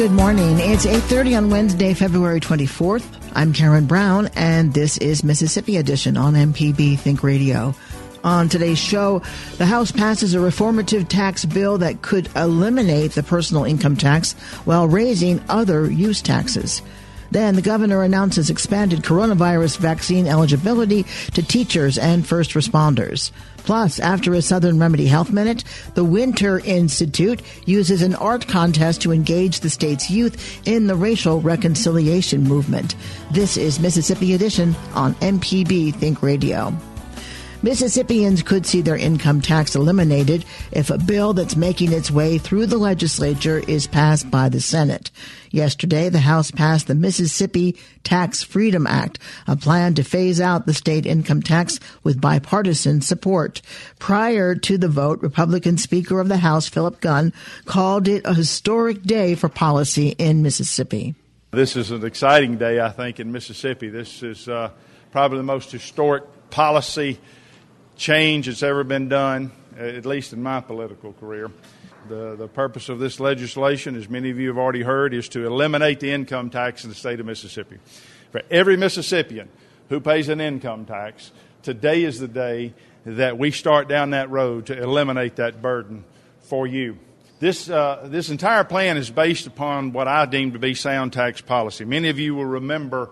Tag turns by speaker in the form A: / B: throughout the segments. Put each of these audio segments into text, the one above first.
A: Good morning. It's 8:30 on Wednesday, February 24th. I'm Karen Brown and this is Mississippi Edition on MPB Think Radio. On today's show, the House passes a reformative tax bill that could eliminate the personal income tax while raising other use taxes. Then the governor announces expanded coronavirus vaccine eligibility to teachers and first responders. Plus, after a Southern Remedy Health Minute, the Winter Institute uses an art contest to engage the state's youth in the racial reconciliation movement. This is Mississippi Edition on MPB Think Radio. Mississippians could see their income tax eliminated if a bill that's making its way through the legislature is passed by the Senate. Yesterday, the House passed the Mississippi Tax Freedom Act, a plan to phase out the state income tax with bipartisan support. Prior to the vote, Republican Speaker of the House, Philip Gunn, called it a historic day for policy in Mississippi.
B: This is an exciting day, I think, in Mississippi. This is uh, probably the most historic policy change that's ever been done, at least in my political career. The, the purpose of this legislation, as many of you have already heard, is to eliminate the income tax in the state of Mississippi. For every Mississippian who pays an income tax, today is the day that we start down that road to eliminate that burden for you. This, uh, this entire plan is based upon what I deem to be sound tax policy. Many of you will remember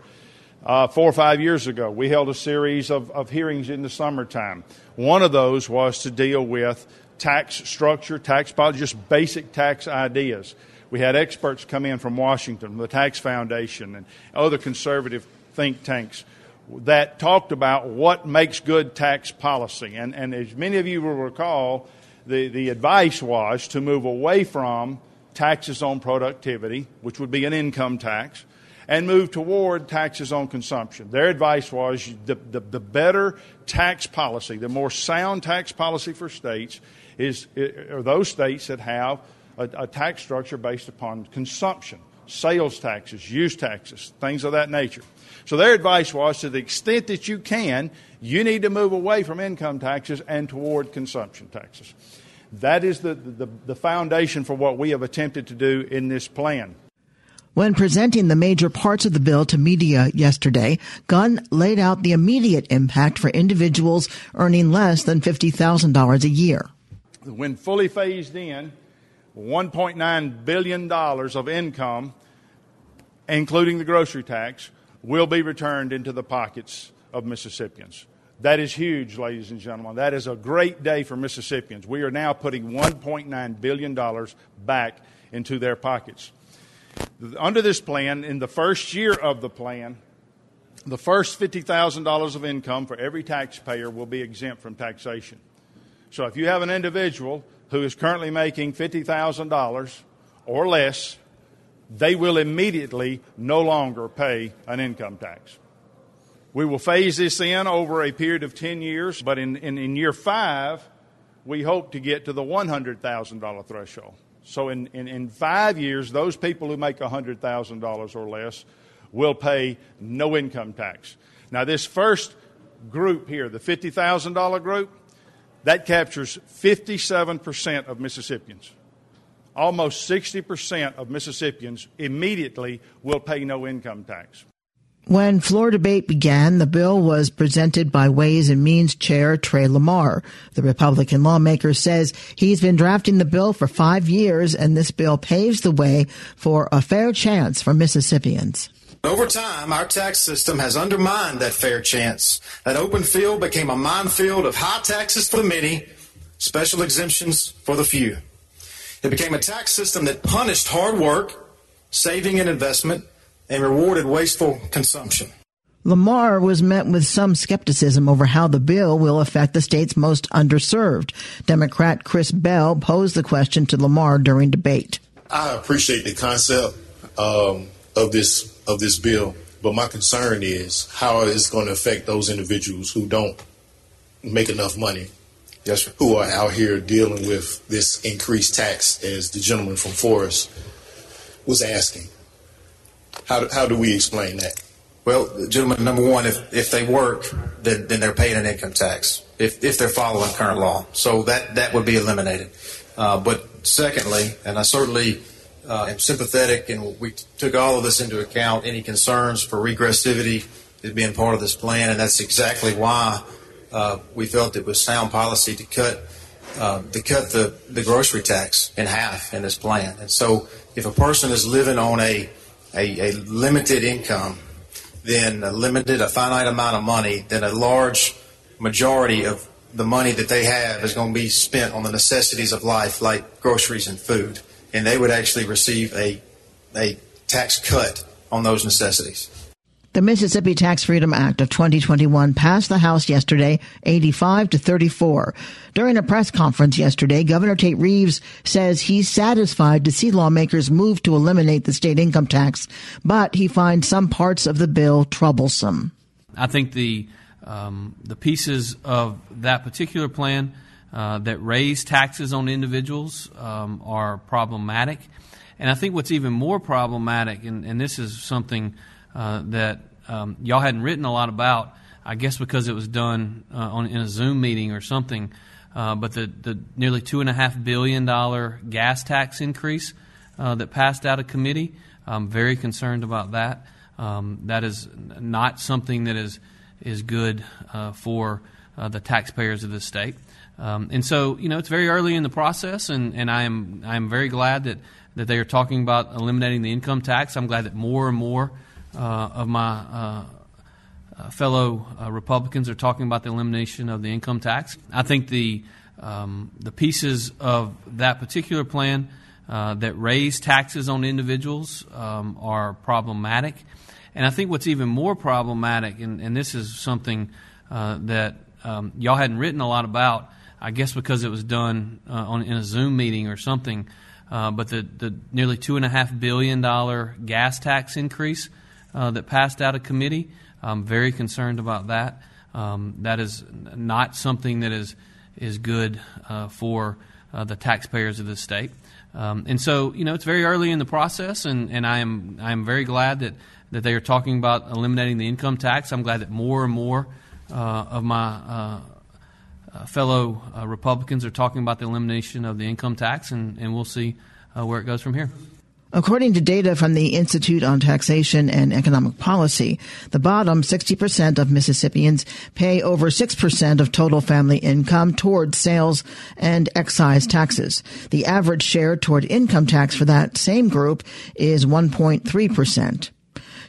B: uh, four or five years ago, we held a series of, of hearings in the summertime. One of those was to deal with tax structure, tax policy, just basic tax ideas. We had experts come in from Washington, the Tax Foundation, and other conservative think tanks that talked about what makes good tax policy. And, and as many of you will recall, the, the advice was to move away from taxes on productivity, which would be an income tax, and move toward taxes on consumption. Their advice was the, the, the better tax policy, the more sound tax policy for states is, are those states that have a, a tax structure based upon consumption, sales taxes, use taxes, things of that nature. So their advice was to the extent that you can, you need to move away from income taxes and toward consumption taxes. That is the, the, the foundation for what we have attempted to do in this plan.
A: When presenting the major parts of the bill to media yesterday, Gunn laid out the immediate impact for individuals earning less than $50,000 a year.
B: When fully phased in, $1.9 billion of income, including the grocery tax, will be returned into the pockets of Mississippians. That is huge, ladies and gentlemen. That is a great day for Mississippians. We are now putting $1.9 billion back into their pockets. Under this plan, in the first year of the plan, the first $50,000 of income for every taxpayer will be exempt from taxation. So if you have an individual who is currently making $50,000 or less, they will immediately no longer pay an income tax. We will phase this in over a period of 10 years, but in, in, in year five, we hope to get to the $100,000 threshold. So in, in, in five years, those people who make $100,000 or less will pay no income tax. Now, this first group here, the $50,000 group, that captures 57% of Mississippians. Almost 60% of Mississippians immediately will pay no income tax.
A: When floor debate began, the bill was presented by Ways and Means Chair Trey Lamar. The Republican lawmaker says he's been drafting the bill for five years, and this bill paves the way for a fair chance for Mississippians.
C: Over time, our tax system has undermined that fair chance. That open field became a minefield of high taxes for the many, special exemptions for the few. It became a tax system that punished hard work, saving and investment, and rewarded wasteful consumption.
A: Lamar was met with some skepticism over how the bill will affect the state's most underserved. Democrat Chris Bell posed the question to Lamar during debate.
D: I appreciate the concept um, of this of this bill, but my concern is how it's going to affect those individuals who don't make enough money. Yes, sir. Who are out here dealing with this increased tax, as the gentleman from Forest was asking. How do, how do we explain that?
C: Well, gentlemen, number one, if, if they work, then, then they're paying an income tax if, if they're following current law. So that, that would be eliminated. Uh, but secondly, and I certainly uh, am sympathetic, and we took all of this into account, any concerns for regressivity is being part of this plan, and that's exactly why uh, we felt it was sound policy to cut uh, to cut the, the grocery tax in half in this plan. And so if a person is living on a a, a limited income, then a limited, a finite amount of money, then a large majority of the money that they have is going to be spent on the necessities of life, like groceries and food. And they would actually receive a, a tax cut on those necessities.
A: The Mississippi Tax Freedom Act of 2021 passed the House yesterday 85 to 34. During a press conference yesterday, Governor Tate Reeves says he's satisfied to see lawmakers move to eliminate the state income tax, but he finds some parts of the bill troublesome.
E: I think the um, the pieces of that particular plan uh, that raise taxes on individuals um, are problematic. And I think what's even more problematic, and, and this is something uh, that um, y'all hadn't written a lot about, I guess because it was done uh, on, in a Zoom meeting or something. Uh, but the, the nearly $2.5 billion gas tax increase uh, that passed out of committee, I'm very concerned about that. Um, that is not something that is, is good uh, for uh, the taxpayers of the state. Um, and so, you know, it's very early in the process, and, and I am I am very glad that, that they are talking about eliminating the income tax. I'm glad that more and more of my uh, uh, fellow Republicans are talking about the elimination of the income tax. I think the um, the pieces of that particular plan uh, that raise taxes on individuals um, are problematic. And I think what's even more problematic, and, and this is something uh, that um, y'all hadn't written a lot about, I guess because it was done uh, on, in a Zoom meeting or something, but the, the nearly $2.5 billion gas tax increase uh, that passed out of committee. I'm very concerned about that. Um, that is not something that is is good uh, for uh, the taxpayers of the state. Um, and so, you know, it's very early in the process, and, and I am I am very glad that, that they are talking about eliminating the income tax. I'm glad that more and more uh, of my uh, uh, fellow Republicans are talking about the elimination of the income tax, and, and we'll see where it goes from here.
A: According to data from the Institute on Taxation and Economic Policy, the bottom 60% of Mississippians pay over 6% of total family income toward sales and excise taxes. The average share toward income tax for that same group is 1.3%.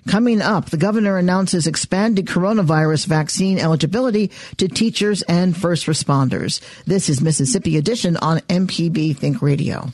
A: Coming up, the governor announces expanded coronavirus vaccine eligibility to teachers and first responders. This is Mississippi Edition on MPB Think Radio.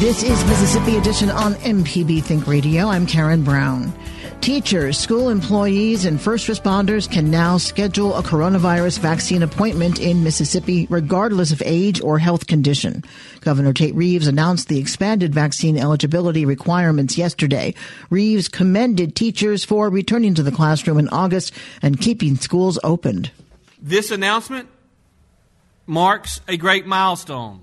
A: This is Mississippi Edition on MPB Think Radio. I'm Karen Brown. Teachers, school employees, and first responders can now schedule a coronavirus vaccine appointment in Mississippi, regardless of age or health condition. Governor Tate Reeves announced the expanded vaccine eligibility requirements yesterday. Reeves commended teachers for returning to the classroom in August and keeping schools opened.
E: This announcement marks a great milestone,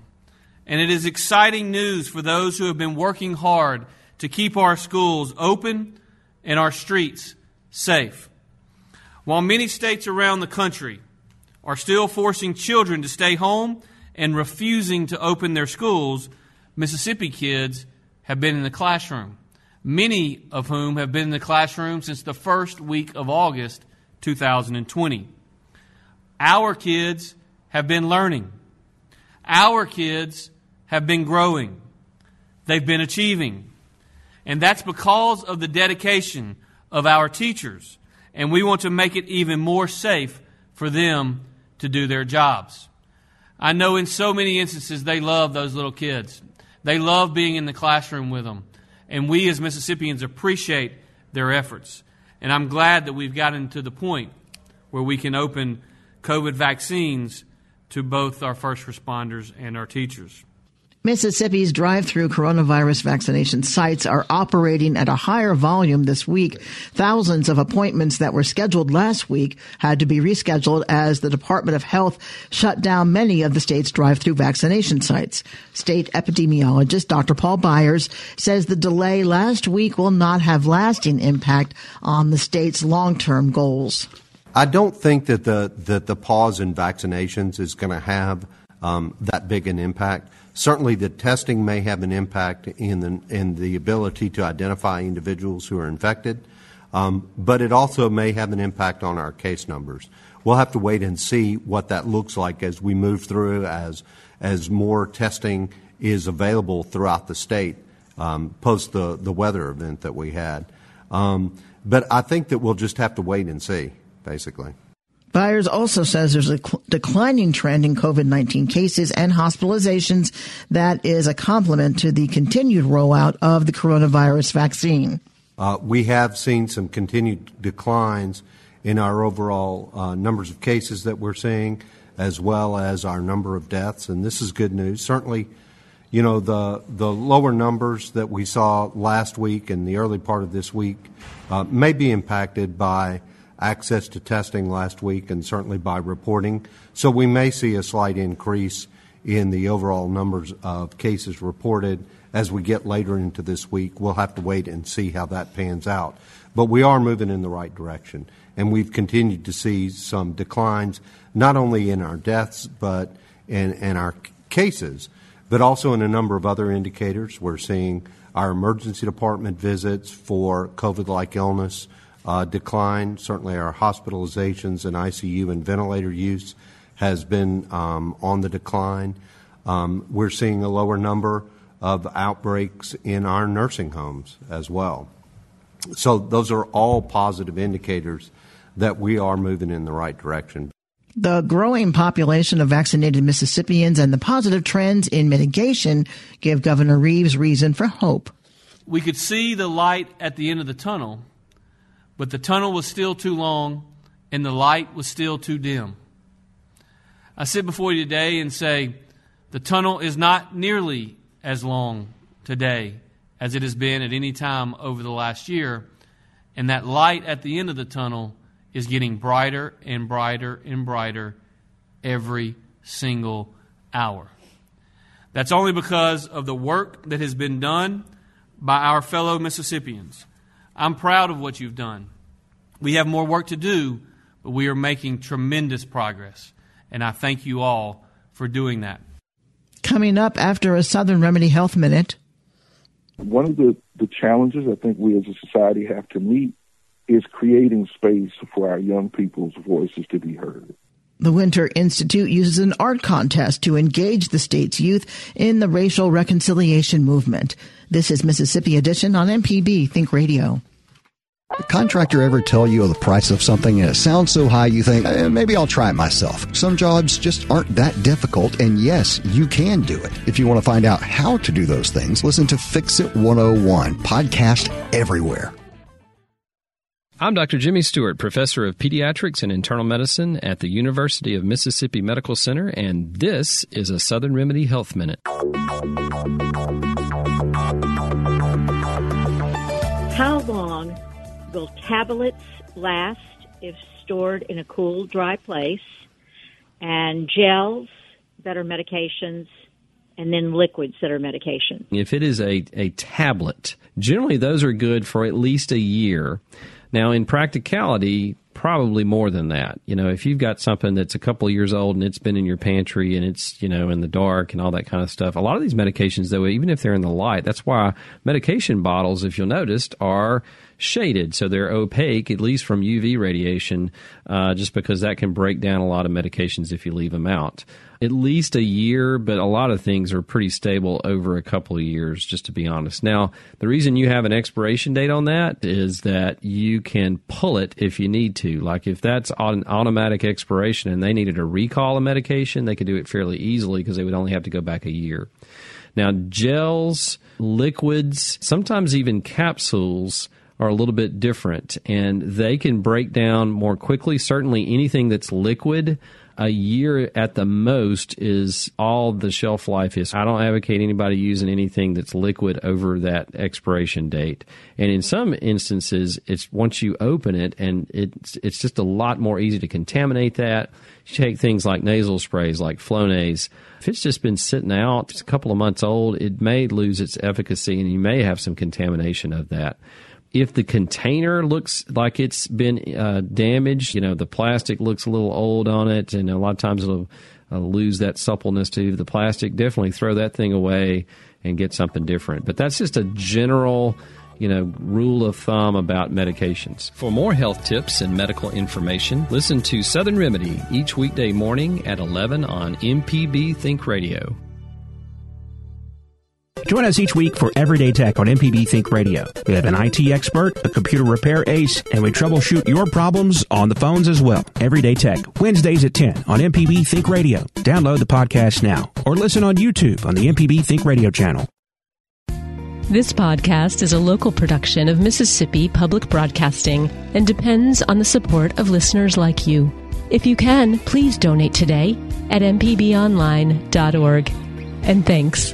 E: and it is exciting news for those who have been working hard to keep our schools open and our streets safe. While many states around the country are still forcing children to stay home and refusing to open their schools, Mississippi kids have been in the classroom, many of whom have been in the classroom since the first week of August 2020. Our kids have been learning. Our kids have been growing. They've been achieving. And that's because of the dedication of our teachers. And we want to make it even more safe for them to do their jobs. I know in so many instances they love those little kids. They love being in the classroom with them. And we as Mississippians appreciate their efforts. And I'm glad that we've gotten to the point where we can open COVID vaccines to both our first responders and our teachers.
A: Mississippi's drive-through coronavirus vaccination sites are operating at a higher volume this week. Thousands of appointments that were scheduled last week had to be rescheduled as the Department of Health shut down many of the state's drive-through vaccination sites. State epidemiologist Dr. Paul Byers says the delay last week will not have lasting impact on the state's long-term goals.
F: I don't think that the that the pause in vaccinations is going to have that big an impact. Certainly, the testing may have an impact in the, in the ability to identify individuals who are infected, um, but it also may have an impact on our case numbers. We'll have to wait and see what that looks like as we move through, as, as more testing is available throughout the state um, post the, the weather event that we had. Um, but I think that we'll just have to wait and see, basically.
A: Byers also says there's a cl- declining trend in COVID-19 cases and hospitalizations that is a complement to the continued rollout of the coronavirus vaccine.
F: Uh, we have seen some continued declines in our overall uh, numbers of cases that we're seeing, as well as our number of deaths, and this is good news. Certainly, you know the the lower numbers that we saw last week and the early part of this week uh, may be impacted by access to testing last week and certainly by reporting. So we may see a slight increase in the overall numbers of cases reported as we get later into this week. We'll have to wait and see how that pans out. But we are moving in the right direction. And we've continued to see some declines, not only in our deaths, but in, in our cases, but also in a number of other indicators. We're seeing our emergency department visits for COVID like illness uh, decline. Certainly, our hospitalizations and ICU and ventilator use has been um, on the decline. Um, we're seeing a lower number of outbreaks in our nursing homes as well. So, those are all positive indicators that we are moving in the right direction.
A: The growing population of vaccinated Mississippians and the positive trends in mitigation give Governor Reeves reason for hope.
E: We could see the light at the end of the tunnel but the tunnel was still too long and the light was still too dim. I sit before you today and say, the tunnel is not nearly as long today as it has been at any time over the last year, and that light at the end of the tunnel is getting brighter and brighter and brighter every single hour. That's only because of the work that has been done by our fellow Mississippians. I'm proud of what you've done. We have more work to do, but we are making tremendous progress. And I thank you all for doing that.
A: Coming up after a Southern Remedy Health Minute.
G: One of the, the challenges I think we as a society have to meet is creating space for our young people's voices to be heard.
A: The Winter Institute uses an art contest to engage the state's youth in the racial reconciliation movement. This is Mississippi Edition on MPB Think Radio.
H: The contractor ever tell you the price of something and it sounds so high you think, eh, maybe I'll try it myself. Some jobs just aren't that difficult, and yes, you can do it. If you want to find out how to do those things, listen to Fix It 101, podcast everywhere.
I: I'm Dr. Jimmy Stewart, professor of pediatrics and internal medicine at the University of Mississippi Medical Center, and this is a Southern Remedy Health Minute.
J: How long will tablets last if stored in a cool, dry place? And gels that are medications, and then liquids that are medication.
I: If it is a, a tablet, generally those are good for at least a year. Now, in practicality, probably more than that. You know, if you've got something that's a couple of years old and it's been in your pantry and it's, you know, in the dark and all that kind of stuff, a lot of these medications, though, even if they're in the light, that's why medication bottles, if you'll notice, are shaded. So they're opaque, at least from UV radiation, uh, just because that can break down a lot of medications if you leave them out at least a year, but a lot of things are pretty stable over a couple of years, just to be honest. Now, the reason you have an expiration date on that is that you can pull it if you need to. Like if that's an automatic expiration and they needed to recall a medication, they could do it fairly easily because they would only have to go back a year. Now, gels, liquids, sometimes even capsules are a little bit different and they can break down more quickly. Certainly anything that's liquid a year at the most is all the shelf life is. I don't advocate anybody using anything that's liquid over that expiration date. And in some instances, it's once you open it and it's, it's just a lot more easy to contaminate that. You take things like nasal sprays, like Flonase. If it's just been sitting out, it's a couple of months old, it may lose its efficacy and you may have some contamination of that if the container looks like it's been uh, damaged, you know, the plastic looks a little old on it, and a lot of times it'll uh, lose that suppleness to the plastic. Definitely throw that thing away and get something different. But that's just a general, you know, rule of thumb about medications. For more health tips and medical information, listen to Southern Remedy each weekday morning at 11 on MPB Think Radio.
K: Join us each week for Everyday Tech on MPB Think Radio. We have an IT expert, a computer repair ace, and we troubleshoot your problems on the phones as well. Everyday Tech, Wednesdays at 10 on MPB Think Radio. Download the podcast now or listen on YouTube on the MPB Think Radio channel.
L: This podcast is a local production of Mississippi Public Broadcasting and depends on the support of listeners like you. If you can, please donate today at mpbonline.org. And thanks.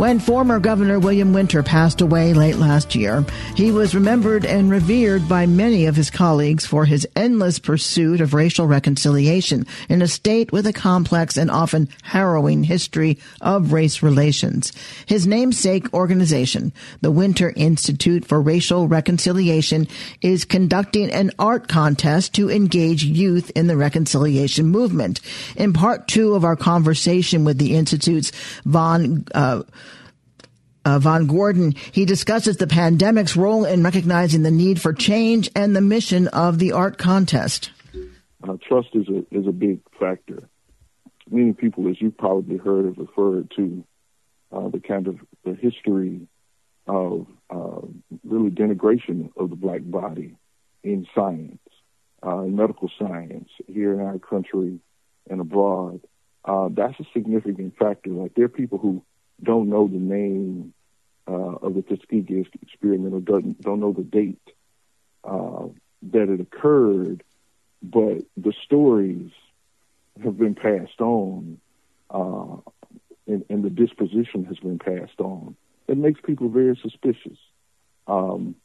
A: When former Governor William Winter passed away late last year, he was remembered and revered by many of his colleagues for his endless pursuit of racial reconciliation in a state with a complex and often harrowing history of race relations. His namesake organization, the Winter Institute for Racial Reconciliation, is conducting an art contest to engage youth in the reconciliation movement. In part two of our conversation with the Institute's Von uh, uh, Von Gordon, he discusses the pandemic's role in recognizing the need for change and the mission of the art contest.
G: Uh, trust is a is a big factor. Many people, as you've probably heard, have referred to uh, the kind of the history of uh, really denigration of the black body in science, uh, in medical science here in our country and abroad. Uh, that's a significant factor. Like there are people who don't know the name uh, of the Tuskegee experiment or don't, don't know the date uh, that it occurred, but the stories have been passed on uh, and, and, the disposition has been passed on. It makes people very suspicious. Um,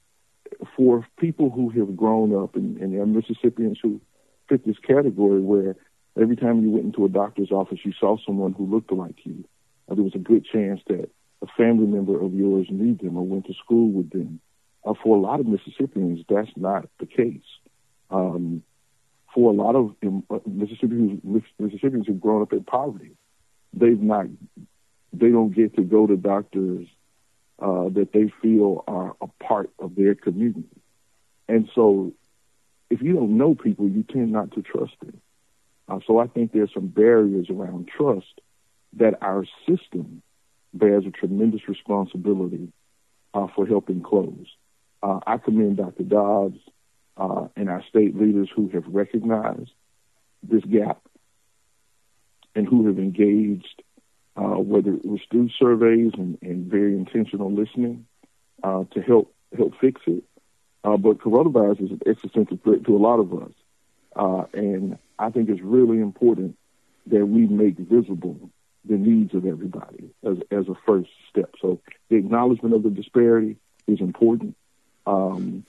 G: for people who have grown up and, and are Mississippians who fit this category where every time you went into a doctor's office, you saw someone who looked like you there was a good chance that a family member of yours knew them or went to school with them. Uh, for a lot of Mississippians, that's not the case. Um, for a lot of um, Mississippians, Mississippians who've grown up in poverty, they've not, they don't get to go to doctors uh, that they feel are a part of their community. And so, if you don't know people, you tend not to trust them. Uh, so I think there's some barriers around trust that our system bears a tremendous responsibility uh, for helping close. Uh, I commend Dr. Dobbs uh, and our state leaders who have recognized this gap and who have engaged, uh, whether it was through surveys and, and very intentional listening uh, to help help fix it. Uh, but coronavirus is an existential threat to a lot of us, and I think it's really important that we make visible the needs of everybody as as a first step. So the acknowledgement of the disparity is important. Um,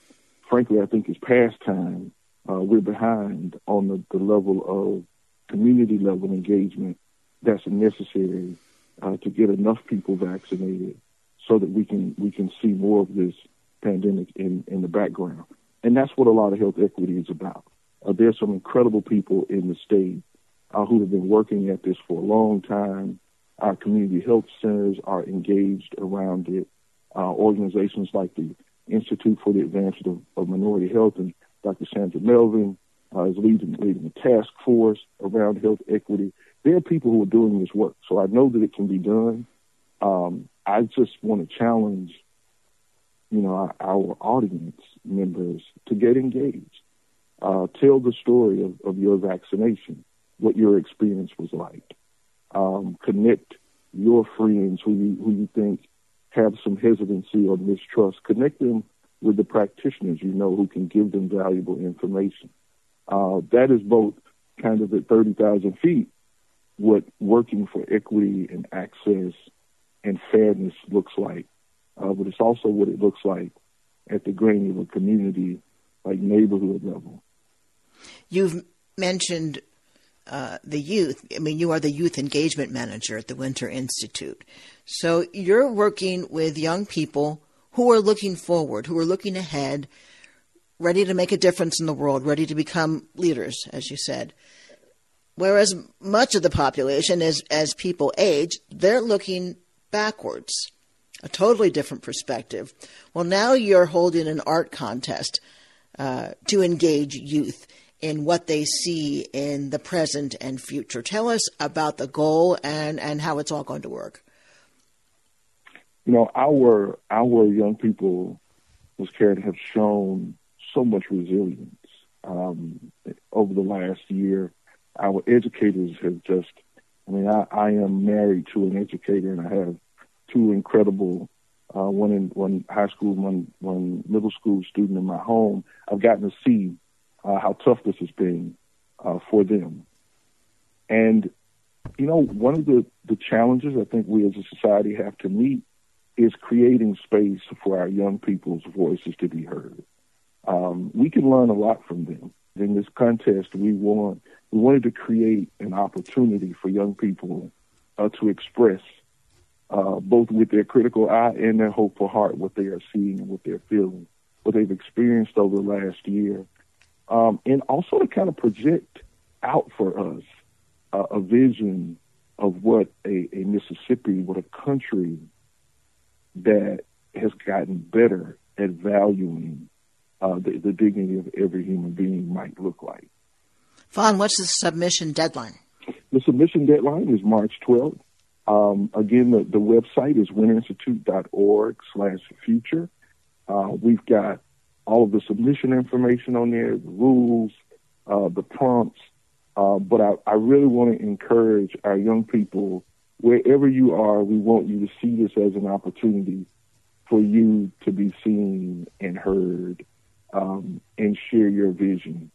G: frankly, I think it's past time. Uh, we're behind on the, the level of community level engagement that's necessary uh, to get enough people vaccinated so that we can we can see more of this pandemic in, in the background. And that's what a lot of health equity is about. Uh, there's some incredible people in the state uh, who have been working at this for a long time. Our community health centers are engaged around it. Uh, organizations like the Institute for the Advancement of, of Minority Health and Dr. Sandra Melvin uh, is leading, leading a task force around health equity. There are people who are doing this work, so I know that it can be done. Um, I just want to challenge, you know, our, our audience members to get engaged. Uh, tell the story of, of your vaccination, what your experience was like. Um, connect your friends who you who you think have some hesitancy or mistrust. Connect them with the practitioners you know who can give them valuable information. Uh, that is both kind of at 30,000 feet what working for equity and access and fairness looks like, uh, but it's also what it looks like at the granular community, like neighborhood level.
A: You've mentioned uh, the youth. I mean, you are the youth engagement manager at the Winter Institute. So you're working with young people who are looking forward, who are looking ahead, ready to make a difference in the world, ready to become leaders, as you said. Whereas much of the population, as, as people age, they're looking backwards, a totally different perspective. Well, now you're holding an art contest uh, to engage youth in what they see in the present and future. Tell us about the goal and, and how it's all going to work.
G: You know, our our young people, Ms. Karen, have shown so much resilience um, over the last year. Our educators have just, I mean, I, I am married to an educator and I have two incredible, uh, one in one high school, one one middle school student in my home. I've gotten to see uh, how tough this has been uh, for them. And, you know, one of the, the challenges I think we as a society have to meet is creating space for our young people's voices to be heard. Um, we can learn a lot from them. In this contest, we want we wanted to create an opportunity for young people uh, to express, uh, both with their critical eye and their hopeful heart, what they are seeing and what they're feeling, what they've experienced over the last year, um, and also to kind of project out for us uh, a vision of what a, a Mississippi, what a country that has gotten better at valuing uh, the, the, dignity of every human being might look like.
A: Vaughn, what's the submission deadline?
G: The submission deadline is March 12th. Um, again, the, the website is winterinstitute.org slash future. Uh, we've got all of the submission information on there, the rules, uh, the prompts. Uh, but I, I really want to encourage our young people, wherever you are, we want you to see this as an opportunity for you to be seen and heard um, and share your vision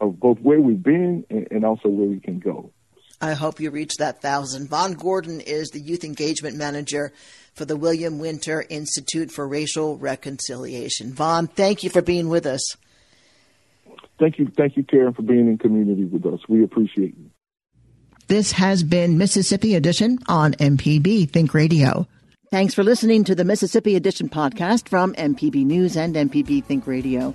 G: of both where we've been and, and also where we can go.
A: I hope you reach that thousand. Vaughn Gordon is the Youth Engagement Manager for the William Winter Institute for Racial Reconciliation. Vaughn, thank you for being with us.
G: Thank you, thank you, Karen, for being in community with us. We appreciate you.
A: This has been Mississippi Edition on MPB Think Radio. Thanks for listening to the Mississippi Edition podcast from MPB News and MPB Think Radio.